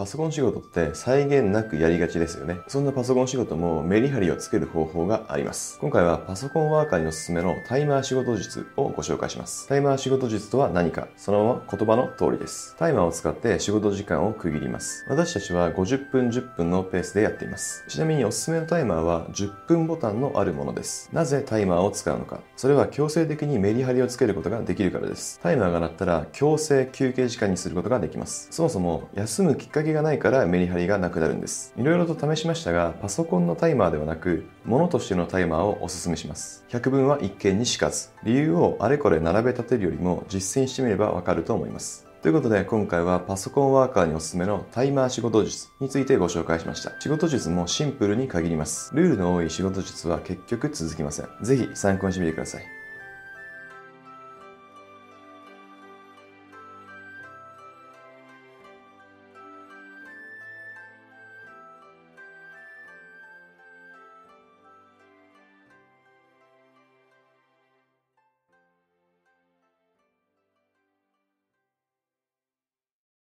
パソコン仕事って際限なくやりがちですよね。そんなパソコン仕事もメリハリをつける方法があります。今回はパソコンワーカーにおすすめのタイマー仕事術をご紹介します。タイマー仕事術とは何かそのまま言葉の通りです。タイマーを使って仕事時間を区切ります。私たちは50分10分のペースでやっています。ちなみにおすすめのタイマーは10分ボタンのあるものです。なぜタイマーを使うのか。それは強制的にメリハリをつけることができるからです。タイマーが鳴ったら強制休憩時間にすることができます。そもそも休むきっかけがないからメリハリがなくなるんです。いろいろと試しましたが、パソコンのタイマーではなく、物としてのタイマーをおすすめします。百聞は一見にしかず。理由をあれこれ並べ立てるよりも実践してみればわかると思います。ということで今回はパソコンワーカーにおすすめのタイマー仕事術についてご紹介しました。仕事術もシンプルに限ります。ルールの多い仕事術は結局続きません。ぜひ参考にしてみてください。